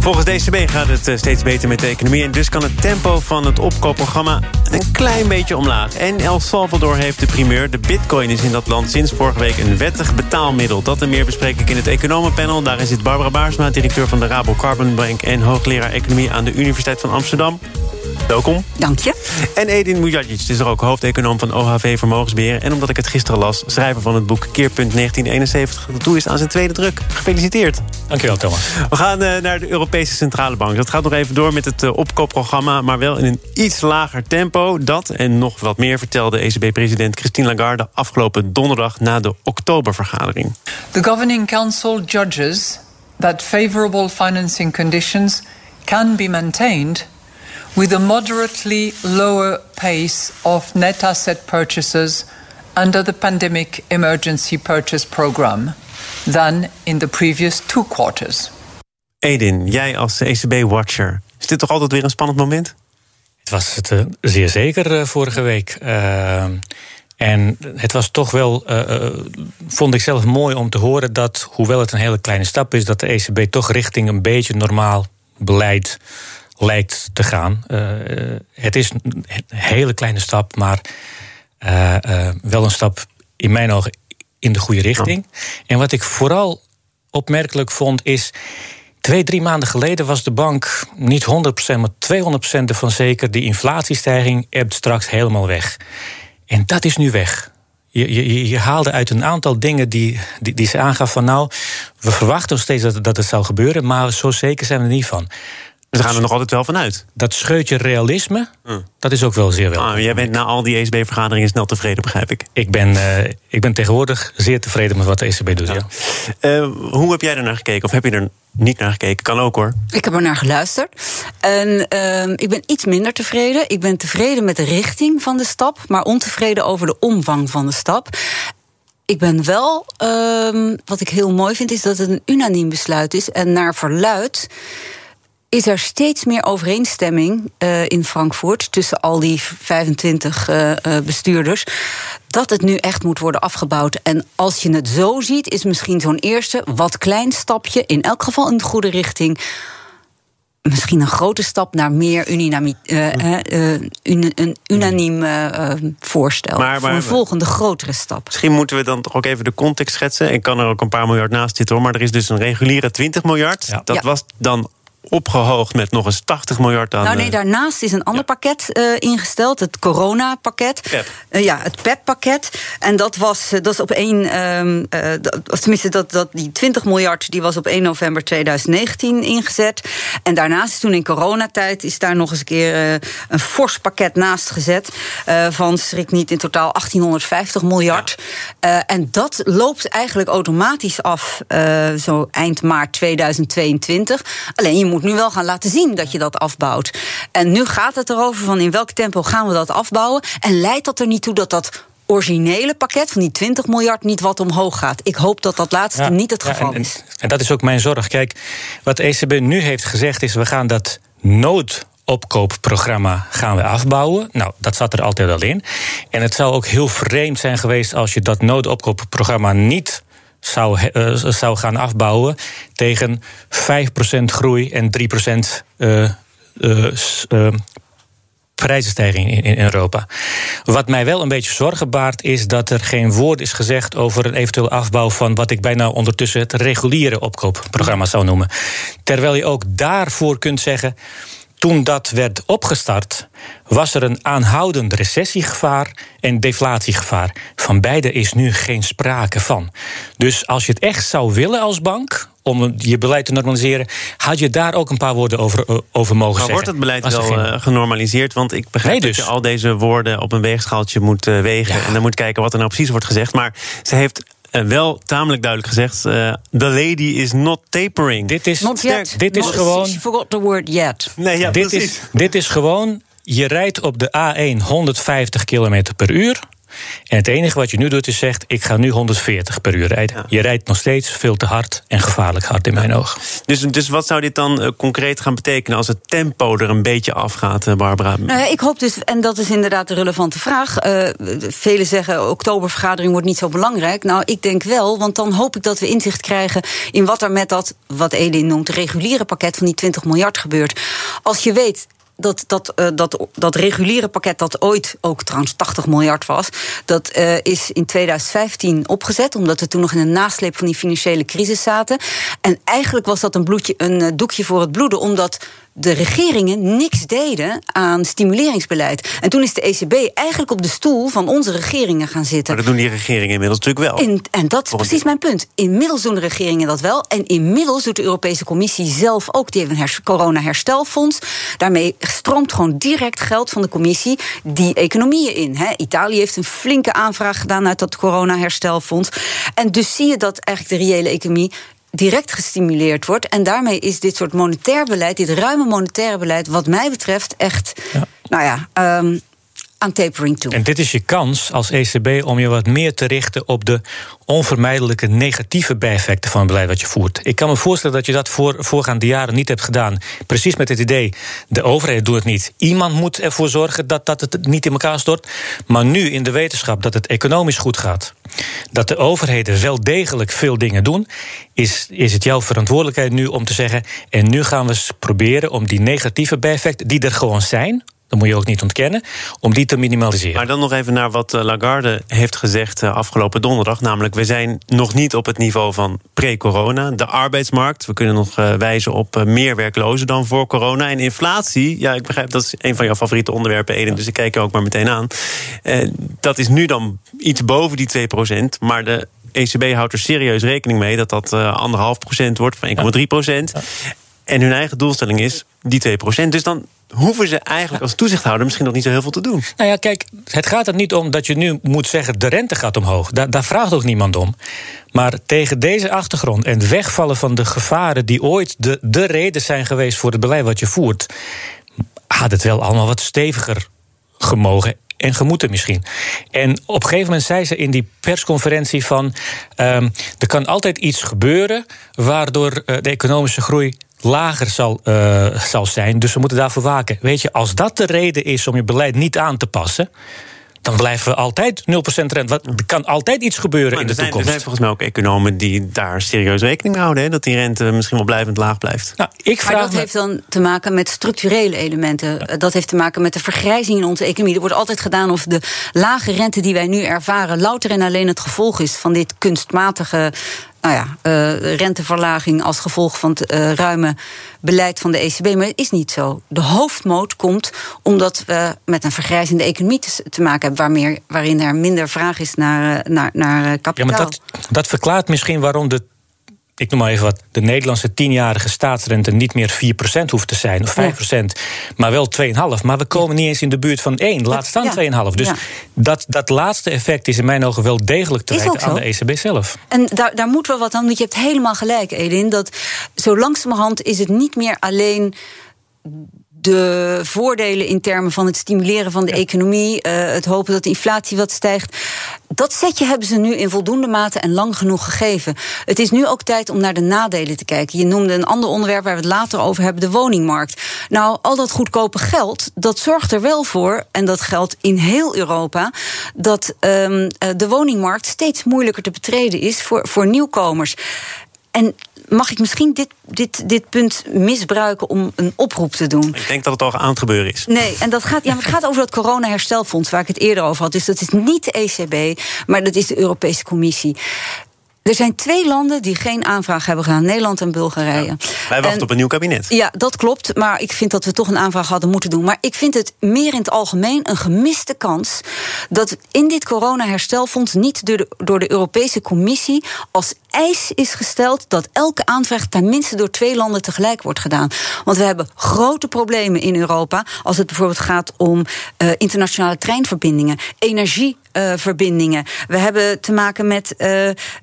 Volgens DCB gaat het eh, steeds beter met de economie... en dus kan het tempo van het opkoopprogramma een klein beetje omlaag. En El Salvador heeft de primeur. De bitcoin is in dat land sinds vorige week een wettig betaalmiddel. Dat en meer bespreek ik in het Economenpanel. Daarin zit Barbara Baarsma, directeur van de Rabo Carbon Bank... en hoogleraar economie aan de Universiteit van Amsterdam. Welkom. Dank je. En Edin Mujagic is er ook hoofdeconoom van OHV Vermogensbeheer. En omdat ik het gisteren las, schrijver van het boek Keerpunt 1971. Dat toe is aan zijn tweede druk. Gefeliciteerd. Dankjewel, Thomas. We gaan uh, naar de Europese Centrale Bank. Dat gaat nog even door met het uh, opkoopprogramma... maar wel in een iets lager tempo. Dat en nog wat meer vertelde ECB-president Christine Lagarde... afgelopen donderdag na de oktobervergadering. The Governing Council judges that favorable financing conditions can be maintained with a moderately lower pace of net asset purchases under the pandemic emergency purchase program than in the previous two quarters. Edin, jij als ECB-watcher, is dit toch altijd weer een spannend moment? Het was het uh, zeer zeker uh, vorige week. Uh, en het was toch wel, vond ik zelf mooi om te horen dat, hoewel het een hele kleine stap is, dat de ECB toch richting een beetje normaal beleid lijkt te gaan. Uh, het is een hele kleine stap, maar uh, wel een stap in mijn ogen in de goede richting. En wat ik vooral opmerkelijk vond is. Twee, drie maanden geleden was de bank niet 100%, maar 200% ervan zeker. Die inflatiestijging ebt straks helemaal weg. En dat is nu weg. Je, je, je, haalde uit een aantal dingen die, die, die ze aangaf van nou, we verwachten nog steeds dat, dat het zal gebeuren, maar zo zeker zijn we er niet van. Dus we gaan er nog altijd wel vanuit. Dat scheutje realisme, mm. dat is ook wel zeer wel. Ah, jij bent na al die ECB-vergaderingen snel tevreden, begrijp ik. Ik ben, uh, ik ben tegenwoordig zeer tevreden met wat de ECB doet, ja. ja. Uh, hoe heb jij er naar gekeken? Of heb je er niet naar gekeken? Kan ook hoor. Ik heb er naar geluisterd. En uh, ik ben iets minder tevreden. Ik ben tevreden met de richting van de stap, maar ontevreden over de omvang van de stap. Ik ben wel, ehm, wat ik heel mooi vind, is dat het een unaniem besluit is. En naar verluid is er steeds meer overeenstemming uh, in Frankfurt tussen al die 25 uh, uh, bestuurders. Dat het nu echt moet worden afgebouwd. En als je het zo ziet, is misschien zo'n eerste wat klein stapje, in elk geval in de goede richting misschien een grote stap naar meer unaniem, uh, uh, un, een unaniem uh, voorstel. Maar, maar, voor een volgende grotere stap. Misschien moeten we dan toch ook even de context schetsen. Ik kan er ook een paar miljard naast zitten hoor. Maar er is dus een reguliere 20 miljard. Ja. Dat ja. was dan opgehoogd met nog eens 80 miljard aan. Nou nee, daarnaast is een ander ja. pakket uh, ingesteld, het coronapakket. PEP. Uh, ja, het PEP-pakket. En dat was, dat is op 1, um, of tenminste, dat, dat, die 20 miljard die was op 1 november 2019 ingezet. En daarnaast, toen in coronatijd, is daar nog eens een keer een fors pakket naast gezet. van, schrik niet, in totaal 1850 miljard. Ja. en dat loopt eigenlijk automatisch af, zo eind maart 2022. Alleen je moet nu wel gaan laten zien dat je dat afbouwt. En nu gaat het erover van in welk tempo gaan we dat afbouwen. En leidt dat er niet toe dat dat originele pakket van die 20 miljard niet wat omhoog gaat. Ik hoop dat dat laatste ja, niet het geval ja, en, is. En dat is ook mijn zorg. Kijk, wat de ECB nu heeft gezegd is... we gaan dat noodopkoopprogramma gaan we afbouwen. Nou, dat zat er altijd al in. En het zou ook heel vreemd zijn geweest... als je dat noodopkoopprogramma niet zou, uh, zou gaan afbouwen tegen 5% groei en 3% uh, prijzenstijging in, in Europa. Wat mij wel een beetje zorgen baart, is dat er geen woord is gezegd over een eventueel afbouw van wat ik bijna ondertussen het reguliere opkoopprogramma zou noemen. Terwijl je ook daarvoor kunt zeggen. Toen dat werd opgestart, was er een aanhoudend recessiegevaar en deflatiegevaar. Van beide is nu geen sprake van. Dus als je het echt zou willen als bank, om je beleid te normaliseren, had je daar ook een paar woorden over, over mogen maar zeggen. wordt het beleid wel geen... genormaliseerd? Want ik begrijp nee, dus. dat je al deze woorden op een weegschaaltje moet wegen ja. en dan moet kijken wat er nou precies wordt gezegd. Maar ze heeft uh, wel tamelijk duidelijk gezegd: uh, the lady is not tapering. Dit is, not yet. Dit is not, gewoon. She forgot the word yet. Nee, ja, dit, is, dit is gewoon. Je rijdt op de A1 150 km per uur. En het enige wat je nu doet is zegt: ik ga nu 140 per uur rijden. Je rijdt nog steeds veel te hard en gevaarlijk hard in mijn ogen. Dus, dus wat zou dit dan uh, concreet gaan betekenen als het tempo er een beetje afgaat, uh, Barbara? Nou ja, ik hoop dus, en dat is inderdaad de relevante vraag. Uh, velen zeggen: oktobervergadering wordt niet zo belangrijk. Nou, ik denk wel, want dan hoop ik dat we inzicht krijgen in wat er met dat, wat Edin noemt, reguliere pakket van die 20 miljard gebeurt. Als je weet dat, dat, uh, dat, dat reguliere pakket, dat ooit ook trouwens 80 miljard was, dat uh, is in 2015 opgezet, omdat we toen nog in een nasleep van die financiële crisis zaten. En eigenlijk was dat een, bloedje, een uh, doekje voor het bloeden, omdat de regeringen niks deden aan stimuleringsbeleid. En toen is de ECB eigenlijk op de stoel van onze regeringen gaan zitten. Maar dat doen die regeringen inmiddels natuurlijk wel. In, en dat is precies mijn punt. Inmiddels doen de regeringen dat wel. En inmiddels doet de Europese Commissie zelf ook. Die heeft een her corona-herstelfonds. Daarmee stroomt gewoon direct geld van de Commissie die economieën in. Hè. Italië heeft een flinke aanvraag gedaan uit dat corona-herstelfonds. En dus zie je dat eigenlijk de reële economie direct gestimuleerd wordt. En daarmee is dit soort monetair beleid, dit ruime monetaire beleid, wat mij betreft echt, ja. nou ja. Um, aan tapering toe. En dit is je kans als ECB om je wat meer te richten op de onvermijdelijke negatieve bijeffecten van het beleid wat je voert. Ik kan me voorstellen dat je dat voor voorgaande jaren niet hebt gedaan. Precies met het idee, de overheid doet het niet. Iemand moet ervoor zorgen dat, dat het niet in elkaar stort. Maar nu in de wetenschap dat het economisch goed gaat, dat de overheden wel degelijk veel dingen doen, is, is het jouw verantwoordelijkheid nu om te zeggen: en nu gaan we proberen om die negatieve bijeffecten, die er gewoon zijn, dat moet je ook niet ontkennen, om die te minimaliseren. Maar dan nog even naar wat Lagarde heeft gezegd afgelopen donderdag. Namelijk, we zijn nog niet op het niveau van pre-corona. De arbeidsmarkt, we kunnen nog wijzen op meer werklozen dan voor corona. En inflatie, ja, ik begrijp dat is een van jouw favoriete onderwerpen, Eden, dus ik kijk je ook maar meteen aan. Dat is nu dan iets boven die 2%, maar de ECB houdt er serieus rekening mee dat dat anderhalf procent wordt, van 1,3 procent. En hun eigen doelstelling is die 2%. Dus dan hoeven ze eigenlijk als toezichthouder misschien nog niet zo heel veel te doen. Nou ja, kijk, het gaat er niet om dat je nu moet zeggen... de rente gaat omhoog. Daar, daar vraagt ook niemand om. Maar tegen deze achtergrond en het wegvallen van de gevaren... die ooit de, de reden zijn geweest voor het beleid wat je voert... had het wel allemaal wat steviger gemogen en gemoeten misschien. En op een gegeven moment zei ze in die persconferentie van... Um, er kan altijd iets gebeuren waardoor uh, de economische groei lager zal, uh, zal zijn. Dus we moeten daarvoor waken. Weet je, als dat de reden is om je beleid niet aan te passen dan blijven we altijd 0% rente. Er kan altijd iets gebeuren maar in de zijn, toekomst. Er zijn volgens mij ook economen die daar serieus rekening mee houden. Hè, dat die rente misschien wel blijvend laag blijft. Nou, ik vraag maar dat me... heeft dan te maken met structurele elementen. Ja. Dat heeft te maken met de vergrijzing in onze economie. Er wordt altijd gedaan of de lage rente die wij nu ervaren... louter en alleen het gevolg is van dit kunstmatige nou ja, uh, renteverlaging als gevolg van het uh, ruime beleid van de ECB. Maar het is niet zo. De hoofdmoot komt omdat we met een vergrijzende economie te, te maken hebben, waar meer, waarin er minder vraag is naar, naar, naar kapitaal. Ja, maar dat, dat verklaart misschien waarom de ik noem maar even wat, de Nederlandse tienjarige staatsrente niet meer 4% hoeft te zijn, of 5%, ja. maar wel 2,5%. Maar we komen niet eens in de buurt van 1, laat staan ja. 2,5%. Dus ja. dat, dat laatste effect is in mijn ogen wel degelijk te wijten aan de ECB zelf. En daar, daar moet wel wat aan, want je hebt helemaal gelijk, Edin, dat zo langzamerhand is het niet meer alleen de voordelen in termen van het stimuleren van de ja. economie, uh, het hopen dat de inflatie wat stijgt. Dat setje hebben ze nu in voldoende mate en lang genoeg gegeven. Het is nu ook tijd om naar de nadelen te kijken. Je noemde een ander onderwerp waar we het later over hebben, de woningmarkt. Nou, al dat goedkope geld, dat zorgt er wel voor, en dat geldt in heel Europa, dat um, de woningmarkt steeds moeilijker te betreden is voor, voor nieuwkomers. En mag ik misschien dit, dit, dit punt misbruiken om een oproep te doen? Ik denk dat het al aan het gebeuren is. Nee, en dat gaat, ja, het gaat over dat corona-herstelfonds waar ik het eerder over had. Dus dat is niet de ECB, maar dat is de Europese Commissie. Er zijn twee landen die geen aanvraag hebben gedaan: Nederland en Bulgarije. Ja, wij wachten en, op een nieuw kabinet. Ja, dat klopt. Maar ik vind dat we toch een aanvraag hadden moeten doen. Maar ik vind het meer in het algemeen een gemiste kans dat in dit corona-herstelfonds niet door de, door de Europese Commissie als eis is gesteld dat elke aanvraag tenminste door twee landen tegelijk wordt gedaan. Want we hebben grote problemen in Europa als het bijvoorbeeld gaat om uh, internationale treinverbindingen, energieverbindingen. Uh, we hebben te maken met uh,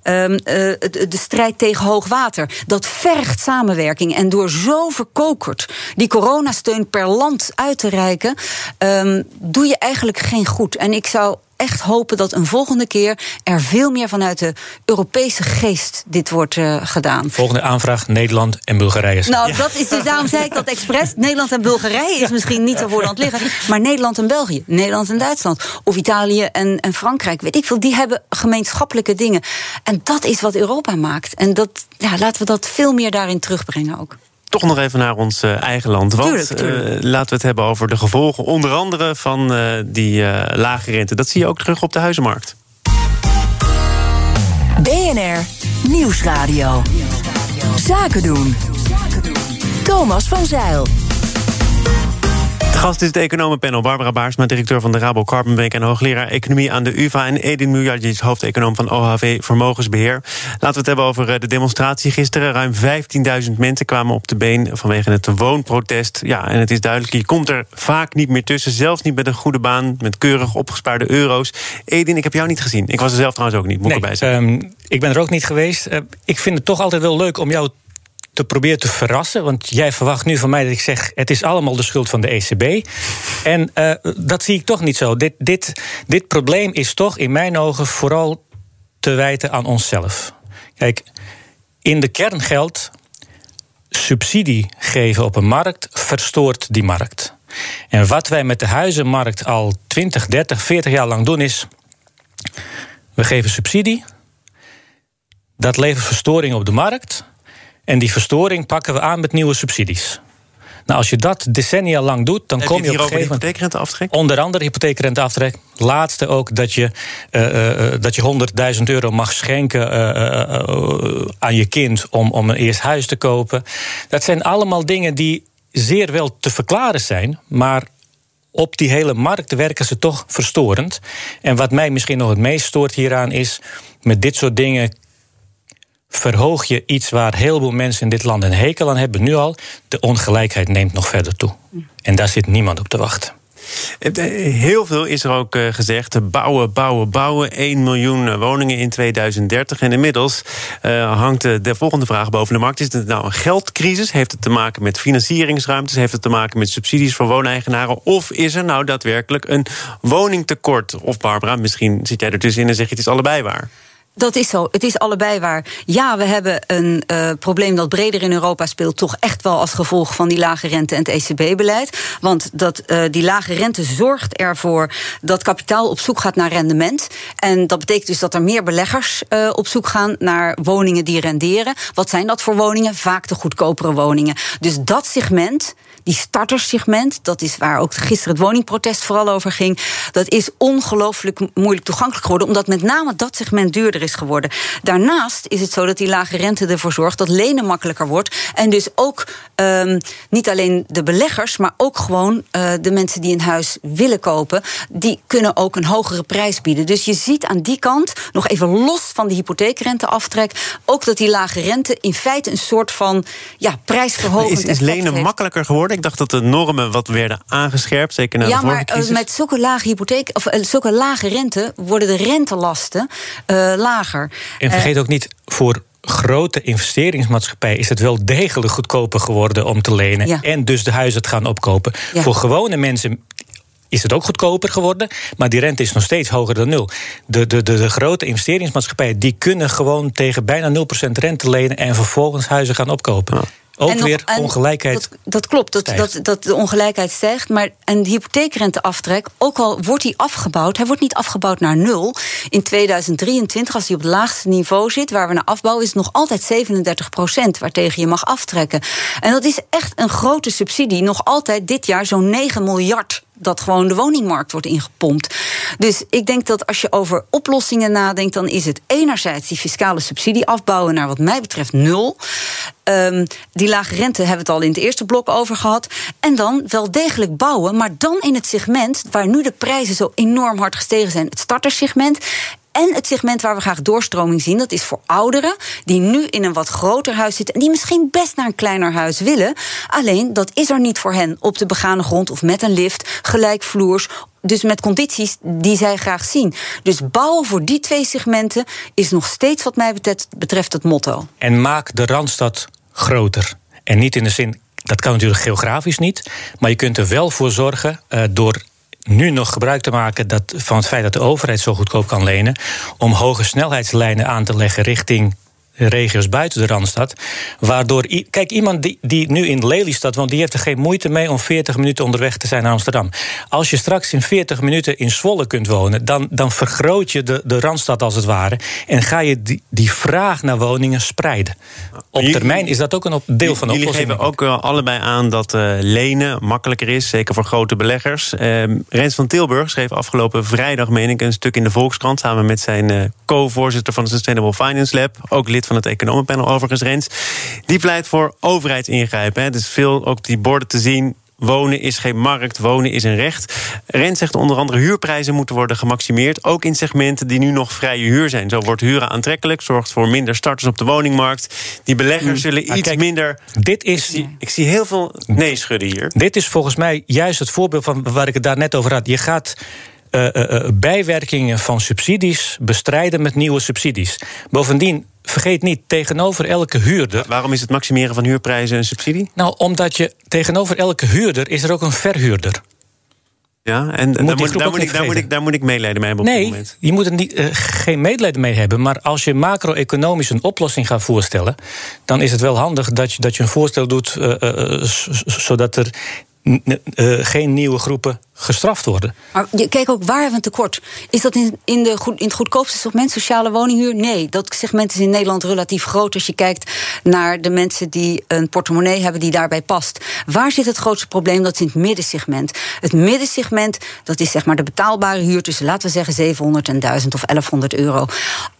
de strijd tegen hoogwater. Dat vergt samenwerking. En door zo verkokerd die coronasteun per land uit te reiken, um, doe je eigenlijk geen goed. En ik zou echt hopen dat een volgende keer er veel meer vanuit de Europese geest dit wordt uh, gedaan. Volgende aanvraag: Nederland en Bulgarije. Nou, dat is dus daarom zei ik dat expres. Nederland en Bulgarije is misschien niet zo voor de hand liggen, maar Nederland en België, Nederland en Duitsland, of Italië en, en Frankrijk, weet ik veel, die hebben gemeenschappelijke dingen. En dat is wat Europa maakt. En dat, ja, laten we dat veel meer daarin terugbrengen ook toch nog even naar ons uh, eigen land. Want tuurlijk, tuurlijk. Uh, laten we het hebben over de gevolgen, onder andere van uh, die lage rente. Dat zie je ook terug op de huizenmarkt. BNR Nieuwsradio. Zaken doen. Thomas van Zeil. De gast is het economenpanel Barbara Baarsma, directeur van de Rabo Carbon Bank en hoogleraar economie aan de UvA. En Edin Mujadjic, hoofdeconoom van OHV Vermogensbeheer. Laten we het hebben over eh, de demonstratie gisteren. Ruim 15.000 mensen kwamen op de been vanwege het woonprotest. Ja, en het is duidelijk, je komt er vaak niet meer tussen. Zelfs niet met een goede baan, met keurig opgespaarde euro's. Edin, ik heb jou niet gezien. Ik was er zelf trouwens ook niet, moet nee, erbij zijn. Um, ik ben er ook niet geweest. Uh, ik vind het toch altijd wel leuk om jou te proberen te verrassen. Want jij verwacht nu van mij dat ik zeg: het is allemaal de schuld van de ECB. En uh, dat zie ik toch niet zo. Dit, dit, dit probleem is toch in mijn ogen vooral te wijten aan onszelf. Kijk, in de kern geldt: subsidie geven op een markt verstoort die markt. En wat wij met de huizenmarkt al 20, 30, 40 jaar lang doen is: we geven subsidie. Dat levert verstoring op de markt. En die verstoring pakken we aan met nieuwe subsidies. Nou, als je dat decennia lang doet, dan Heb kom je, je op een gegeven moment... Onder andere hypotheekrenteaftrek. Laatste ook dat je, uh, uh, dat je 100.000 euro mag schenken uh, aan je kind om, om een eerst huis te kopen. Dat zijn allemaal dingen die zeer wel te verklaren zijn, maar op die hele markt werken ze toch verstorend. En wat mij misschien nog het meest stoort hieraan is, met dit soort dingen verhoog je iets waar heel veel mensen in dit land een hekel aan hebben, nu al. De ongelijkheid neemt nog verder toe. En daar zit niemand op te wachten. Heel veel is er ook gezegd. Bouwen, bouwen, bouwen. 1 miljoen woningen in 2030. En inmiddels hangt de volgende vraag boven de markt. Is het nou een geldcrisis? Heeft het te maken met financieringsruimtes? Heeft het te maken met subsidies voor wooneigenaren? Of is er nou daadwerkelijk een woningtekort? Of Barbara, misschien zit jij ertussenin en zeg je het is allebei waar. Dat is zo. Het is allebei waar. Ja, we hebben een uh, probleem dat breder in Europa speelt, toch echt wel als gevolg van die lage rente en het ECB-beleid. Want dat, uh, die lage rente zorgt ervoor dat kapitaal op zoek gaat naar rendement. En dat betekent dus dat er meer beleggers uh, op zoek gaan naar woningen die renderen. Wat zijn dat voor woningen? Vaak de goedkopere woningen. Dus dat segment die starterssegment, dat is waar ook gisteren het woningprotest vooral over ging, dat is ongelooflijk moeilijk toegankelijk geworden, omdat met name dat segment duurder is geworden. Daarnaast is het zo dat die lage rente ervoor zorgt dat lenen makkelijker wordt. En dus ook um, niet alleen de beleggers, maar ook gewoon uh, de mensen die een huis willen kopen, die kunnen ook een hogere prijs bieden. Dus je ziet aan die kant, nog even los van de hypotheekrenteaftrek, ook dat die lage rente in feite een soort van ja, prijsverhogend is, is lenen makkelijker geworden? Ik dacht dat de normen wat werden aangescherpt, zeker na ja, de vorige maar crisis. met zulke lage hypotheek of uh, zulke lage rente worden de rentelasten uh, lager. En vergeet uh, ook niet voor grote investeringsmaatschappijen is het wel degelijk goedkoper geworden om te lenen ja. en dus de huizen te gaan opkopen. Ja. Voor gewone mensen is het ook goedkoper geworden, maar die rente is nog steeds hoger dan nul. De, de, de, de grote investeringsmaatschappijen die kunnen gewoon tegen bijna 0% rente lenen en vervolgens huizen gaan opkopen. Ja. Ook en weer nog, ongelijkheid. Dat, dat klopt, dat, dat, dat, de ongelijkheid stijgt. Maar en de hypotheekrenteaftrek, ook al wordt die afgebouwd, hij wordt niet afgebouwd naar nul. In 2023, als hij op het laagste niveau zit, waar we naar afbouwen, is het nog altijd 37 procent waartegen je mag aftrekken. En dat is echt een grote subsidie. Nog altijd dit jaar zo'n 9 miljard dat gewoon de woningmarkt wordt ingepompt. Dus ik denk dat als je over oplossingen nadenkt, dan is het enerzijds die fiscale subsidie afbouwen naar wat mij betreft nul. Um, die lage rente hebben we het al in het eerste blok over gehad. En dan wel degelijk bouwen, maar dan in het segment waar nu de prijzen zo enorm hard gestegen zijn, het startersegment. En het segment waar we graag doorstroming zien, dat is voor ouderen die nu in een wat groter huis zitten en die misschien best naar een kleiner huis willen. Alleen dat is er niet voor hen op de begane grond of met een lift, gelijkvloers. Dus met condities die zij graag zien. Dus bouwen voor die twee segmenten is nog steeds, wat mij betreft, het motto. En maak de randstad groter. En niet in de zin, dat kan natuurlijk geografisch niet, maar je kunt er wel voor zorgen uh, door nu nog gebruik te maken dat, van het feit dat de overheid zo goedkoop kan lenen. om hoge snelheidslijnen aan te leggen richting regio's buiten de Randstad. Waardoor, kijk, iemand die, die nu in Lelystad woont, die heeft er geen moeite mee om 40 minuten onderweg te zijn naar Amsterdam. Als je straks in 40 minuten in Zwolle kunt wonen, dan, dan vergroot je de, de Randstad als het ware. En ga je die, die vraag naar woningen spreiden. Op termijn is dat ook een deel van de Jullie oplossing. geven ook allebei aan dat uh, lenen makkelijker is, zeker voor grote beleggers. Uh, Rens van Tilburg schreef afgelopen vrijdag, meen ik, een stuk in de Volkskrant samen met zijn eh, co-voorzitter van de Sustainable Finance Lab, ook lid van het economenpanel overigens, Rens. Die pleit voor overheidsingrijpen. Hè. Dus veel ook die borden te zien. Wonen is geen markt, wonen is een recht. Rens zegt onder andere huurprijzen moeten worden gemaximeerd. Ook in segmenten die nu nog vrije huur zijn. Zo wordt huren aantrekkelijk, zorgt voor minder starters op de woningmarkt. Die beleggers zullen Maar iets kijk, minder... Dit is, Ik zie, ik zie heel veel nee schudden hier. Dit is volgens mij juist het voorbeeld van waar ik het daar net over had. Je gaat bijwerkingen van subsidies bestrijden met nieuwe subsidies. Bovendien, vergeet niet, tegenover elke huurder. Waarom is het maximeren van huurprijzen een subsidie? Nou, omdat je tegenover elke huurder is er ook een verhuurder. Ja, en daar, moet, daar, ik, daar, moet ik, daar moet ik medelijden mee hebben op dit Nee, moment. je moet er niet, uh, geen medelijden mee hebben. Maar als je macro-economisch een oplossing gaat voorstellen... dan is het wel handig dat je, dat je een voorstel doet... Uh, uh, zodat er geen nieuwe groepen gestraft worden. Maar kijk ook, waar hebben we een tekort? Is dat in, in, de goed, in het goedkoopste segment, sociale woninghuur? Nee, dat segment is in Nederland relatief groot... als je kijkt naar de mensen die een portemonnee hebben die daarbij past. Waar zit het grootste probleem? Dat is in het middensegment. Het middensegment, dat is zeg maar de betaalbare huur... tussen, laten we zeggen, 700 en 1000 of 1100 euro.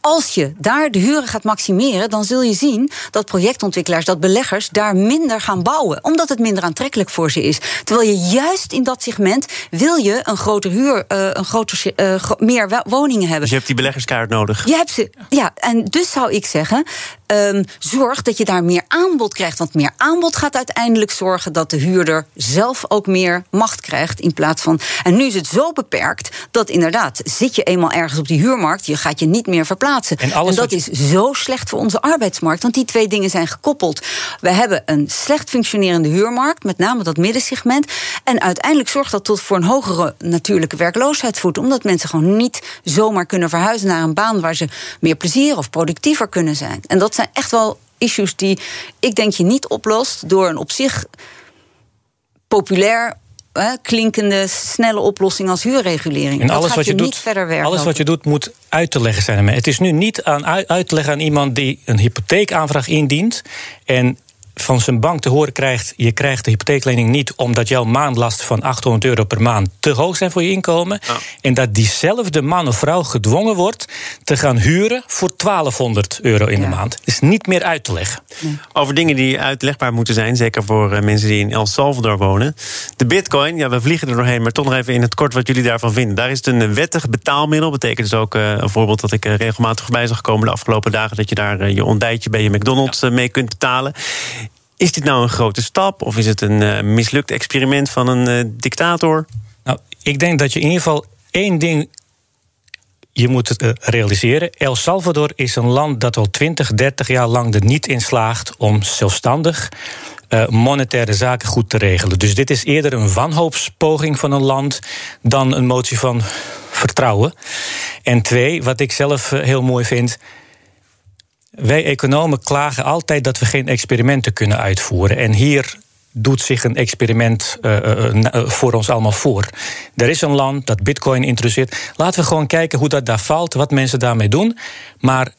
Als je daar de huren gaat maximeren... dan zul je zien dat projectontwikkelaars, dat beleggers... daar minder gaan bouwen, omdat het minder aantrekkelijk voor ze is. Terwijl je juist in dat segment wil je een groter huur, uh, een groter, gro meer woningen hebben. Dus je hebt die beleggerskaart nodig. Je hebt ze, ja. En dus zou ik zeggen, um, zorg dat je daar meer aanbod krijgt. Want meer aanbod gaat uiteindelijk zorgen dat de huurder zelf ook meer macht krijgt. In plaats van. En nu is het zo beperkt dat inderdaad, zit je eenmaal ergens op die huurmarkt, je gaat je niet meer verplaatsen. En, en dat is zo slecht voor onze arbeidsmarkt. Want die twee dingen zijn gekoppeld. We hebben een slecht functionerende huurmarkt, met name dat middensegment. En uiteindelijk zorgt dat tot voor een hogere natuurlijke werkloosheid voert. Omdat mensen gewoon niet zomaar kunnen verhuizen naar een baan waar ze meer plezier of productiever kunnen zijn. En dat zijn echt wel issues die ik denk je niet oplost door een op zich populair klinkende, snelle oplossing als huurregulering. En dat alles gaat wat je, je doet, niet verder werken. Alles wat je doet moet uit te leggen zijn. Het is nu niet aan uit te leggen aan iemand die een hypotheekaanvraag indient en van zijn bank te horen krijgt: je krijgt de hypotheeklening niet omdat jouw maandlasten van 800 euro per maand te hoog zijn voor je inkomen. Ja. En dat diezelfde man of vrouw gedwongen wordt te gaan huren voor 1200 euro in de maand. Is niet meer uit te leggen. Over dingen die uitlegbaar moeten zijn, zeker voor uh, mensen die in El Salvador wonen. De bitcoin, ja, we vliegen er doorheen, maar toch nog even in het kort wat jullie daarvan vinden. Daar is het een wettig betaalmiddel. Betekent dus ook uh, een voorbeeld dat ik uh, regelmatig voorbij zag komen de afgelopen dagen, dat je daar je ontbijtje bij je McDonald's ja. mee kunt betalen. Is dit nou een grote stap of is het een uh, mislukt experiment van een uh, dictator? Nou, ik denk dat je in ieder geval één ding je moet uh, realiseren. El Salvador is een land dat al 20, 30 jaar lang er niet in slaagt om zelfstandig monetaire zaken goed te regelen. Dus dit is eerder een wanhoopspoging van een land dan een motie van vertrouwen. En twee, wat ik zelf heel mooi vind. Wij economen klagen altijd dat we geen experimenten kunnen uitvoeren. En hier doet zich een experiment uh, uh, voor ons allemaal voor. Er is een land dat bitcoin introduceert. Laten we gewoon kijken hoe dat daar valt, wat mensen daarmee doen. Maar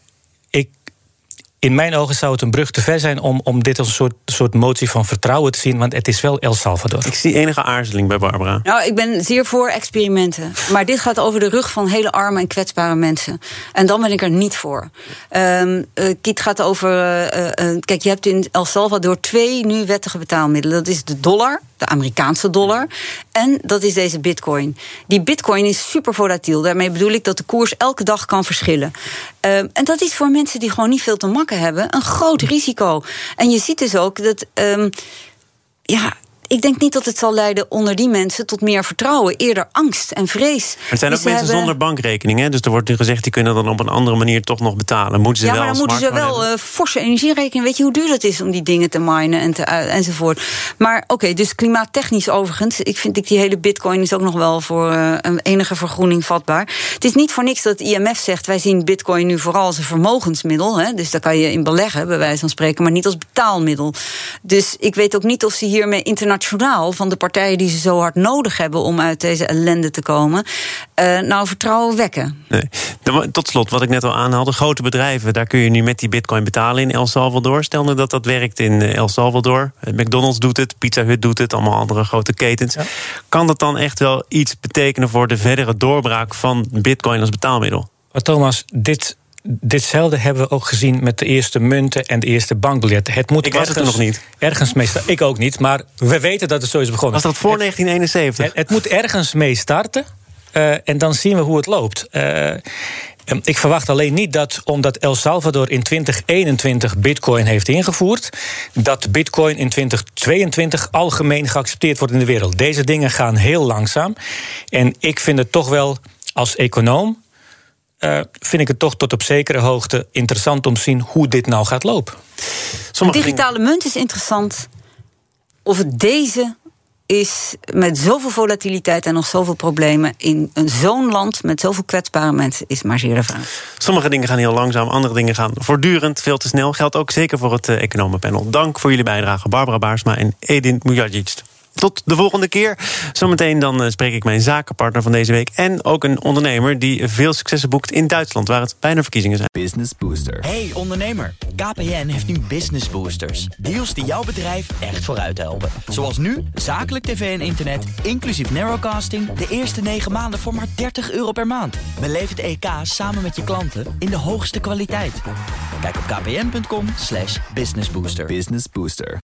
in mijn ogen zou het een brug te ver zijn om, om dit als een soort, soort motie van vertrouwen te zien, want het is wel El Salvador. Ik zie enige aarzeling bij Barbara. Nou, ik ben zeer voor experimenten. Maar dit gaat over de rug van hele arme en kwetsbare mensen. En dan ben ik er niet voor. Um, uh, Kiet gaat over. Uh, uh, kijk, je hebt in El Salvador twee nu wettige betaalmiddelen. Dat is de dollar, de Amerikaanse dollar. En dat is deze bitcoin. Die bitcoin is super volatiel. Daarmee bedoel ik dat de koers elke dag kan verschillen. Um, en dat is voor mensen die gewoon niet veel te makken hebben een groot risico. En je ziet dus ook dat. Um, ja, ik denk niet dat het zal leiden onder die mensen tot meer vertrouwen. Eerder angst en vrees. Maar het zijn ook Dus ze mensen hebben- zonder bankrekening. Hè? Dus er wordt nu gezegd, die kunnen dan op een andere manier toch nog betalen. Moeten ze ja, wel maar dan moeten ze wel hebben? eh, forse energierekening. Weet je hoe duur het is om die dingen te minen en te, enzovoort. Maar oké, dus klimaattechnisch overigens. Ik vind ik die hele bitcoin is ook nog wel voor eh, een enige vergroening vatbaar. Het is niet voor niks dat het IMF zegt... wij zien bitcoin nu vooral als een vermogensmiddel. Hè, dus daar kan je in beleggen, bij wijze van spreken... maar niet als betaalmiddel. Dus ik weet ook niet of ze hiermee internationaal... van de partijen die ze zo hard nodig hebben... om uit deze ellende te komen... eh, nou vertrouwen wekken. Nee. Dan- Tot slot, wat ik net al aanhaalde. Grote bedrijven, daar kun je nu met die bitcoin betalen in El Salvador. Stel nou dat dat werkt in eh, El Salvador. Eh, McDonald's doet het, Pizza Hut doet het, allemaal andere grote ketens. Kan dat dan echt wel iets betekenen voor de verdere doorbraak van bitcoin als betaalmiddel? Maar Thomas, dit, ditzelfde hebben we ook gezien met de eerste munten en de eerste bankbiljetten. Het moet Ik was er ergens, toen nog niet. Ergens mee sta- Ik ook niet, maar we weten dat het zo is begonnen. Was dat voor 1971? Het, het moet ergens mee starten. eh, en dan zien we hoe het loopt. Eh, ehm, ik verwacht alleen niet dat omdat El Salvador in 2021 bitcoin heeft ingevoerd, dat bitcoin in 2022 algemeen geaccepteerd wordt in de wereld. Deze dingen gaan heel langzaam. En ik vind het toch wel als econoom. Eh, vind ik het toch tot op zekere hoogte interessant om te zien hoe dit nou gaat lopen. Sommige digitale munt is interessant. Of het deze is met zoveel volatiliteit en nog zoveel problemen in een zo'n land met zoveel kwetsbare mensen, is maar zeer de vraag. Sommige dingen gaan heel langzaam, andere dingen gaan voortdurend veel te snel. Geldt ook zeker voor het eh, economenpanel. Dank voor jullie bijdrage, Barbara Baarsma en Edin Mujagic. Tot de volgende keer. Zometeen dan eh, spreek ik mijn zakenpartner van deze week... en ook een ondernemer die veel successen boekt in Duitsland... waar het bijna verkiezingen zijn. Business Booster. Hey ondernemer, KPN heeft nu Business Boosters. Deals die jouw bedrijf echt vooruit helpen. Zoals nu, zakelijk tv en internet, inclusief narrowcasting... de eerste 9 maanden voor maar 30 euro per maand. Beleef het EK samen met je klanten in de hoogste kwaliteit. Kijk op kpn.com businessbooster. Business Booster.